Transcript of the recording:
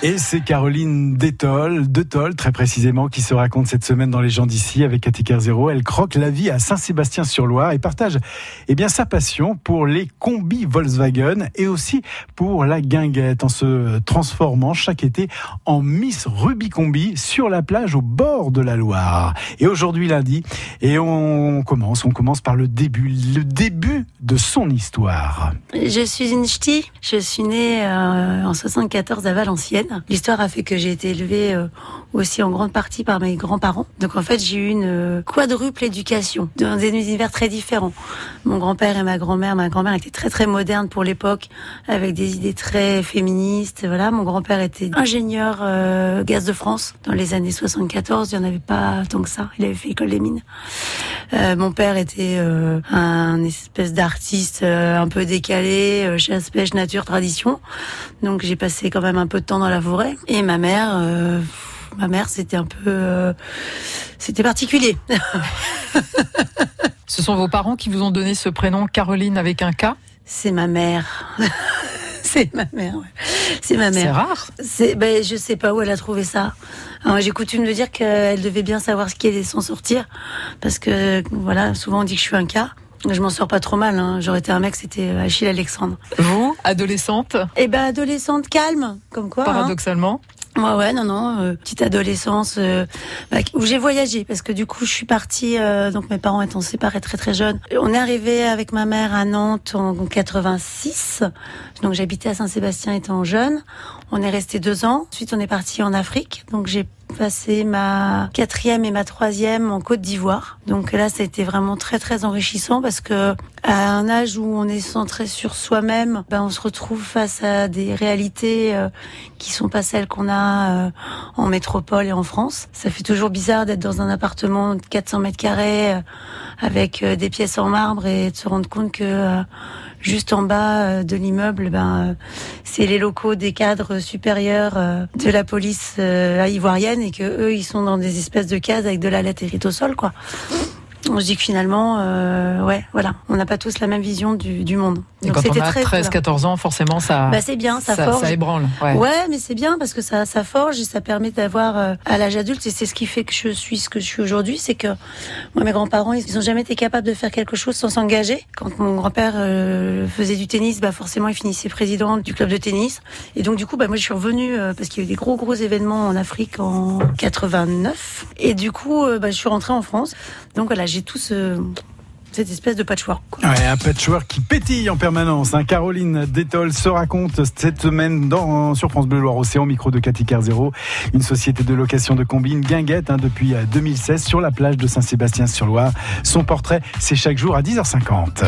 Et c'est Caroline Détol, de Tol très précisément, qui se raconte cette semaine dans Les gens d'ici avec Cathy Zéro. Elle croque la vie à Saint-Sébastien-sur-Loire et partage eh bien, sa passion pour les combis Volkswagen et aussi pour la guinguette en se transformant chaque été en Miss Ruby Combi sur la plage au bord de la Loire. Et aujourd'hui lundi, et on commence, on commence par le début, le début de son histoire. Je suis une ch'ti, je suis née euh, en 74 à Valenciennes. L'histoire a fait que j'ai été élevée euh, aussi en grande partie par mes grands-parents. Donc en fait, j'ai eu une euh, quadruple éducation dans des univers très différents. Mon grand-père et ma grand-mère, ma grand-mère était très très moderne pour l'époque, avec des idées très féministes. Voilà, mon grand-père était ingénieur euh, gaz de France dans les années 74. Il n'y en avait pas tant que ça. Il avait fait école des mines. Euh, mon père était euh, un espèce d'artiste euh, un peu décalé, chasse, pêche, nature, tradition. Donc j'ai passé quand même un peu de temps dans la forêt. Et ma mère, ma mère, c'était un peu, c'était particulier. Ce sont vos parents qui vous ont donné ce prénom Caroline avec un K? C'est ma mère. c'est ma mère. Ouais. C'est ma mère. C'est rare. C'est, ben, je sais pas où elle a trouvé ça. J'ai coutume de dire qu'elle devait bien savoir ce qui allait s'en sortir, parce que voilà, souvent on dit que je suis un cas. Je m'en sors pas trop mal. Hein. J'aurais été un mec, c'était Achille Alexandre. Vous, adolescente Eh ben, adolescente calme, comme quoi. Hein. Ouais, ouais, non, non, euh, petite adolescence euh, bah, où j'ai voyagé parce que du coup je suis partie, euh, donc mes parents étant séparés très très jeunes. On est arrivé avec ma mère à Nantes en 86, donc j'habitais à Saint-Sébastien étant jeune. On est resté deux ans. Ensuite on est parti en Afrique, donc j'ai passé ma quatrième et ma troisième en Côte d'Ivoire. Donc là, c'était vraiment très très enrichissant parce que à un âge où on est centré sur soi-même, ben on se retrouve face à des réalités euh, qui sont pas celles qu'on a euh, en métropole et en France. Ça fait toujours bizarre d'être dans un appartement de 400 mètres carrés euh, avec des pièces en marbre et de se rendre compte que juste en bas euh, de l'immeuble, ben, euh, c'est les locaux des cadres supérieurs euh, de la police ivoirienne et que eux, ils sont dans des espèces de cases avec de la latérite au sol, quoi on se dit que finalement, euh, ouais, voilà, on n'a pas tous la même vision du, du monde. Et quand on a 13, 14 ans, forcément, ça, bah, c'est bien, ça, forge. Ça ébranle. Ouais, ouais mais c'est bien parce que ça, ça forge et ça permet d'avoir euh, à l'âge adulte et c'est ce qui fait que je suis ce que je suis aujourd'hui, c'est que moi, mes grands-parents, ils ont jamais été capables de faire quelque chose sans s'engager. Quand mon grand-père euh, faisait du tennis, bah forcément, il finissait président du club de tennis. Et donc, du coup, bah moi, je suis revenue euh, parce qu'il y a eu des gros, gros événements en Afrique en 89. Et du coup, bah, je suis rentrée en France. Donc voilà, j'ai tout ce cette espèce de patchwork. Un patchwork qui pétille en permanence. Hein. Caroline Détol se raconte cette semaine dans, sur France Bleu Loire Océan, micro de Cathy Carzero, une société de location de combine guinguette hein, depuis 2016 euh, sur la plage de Saint-Sébastien-sur-Loire. Son portrait, c'est chaque jour à 10h50.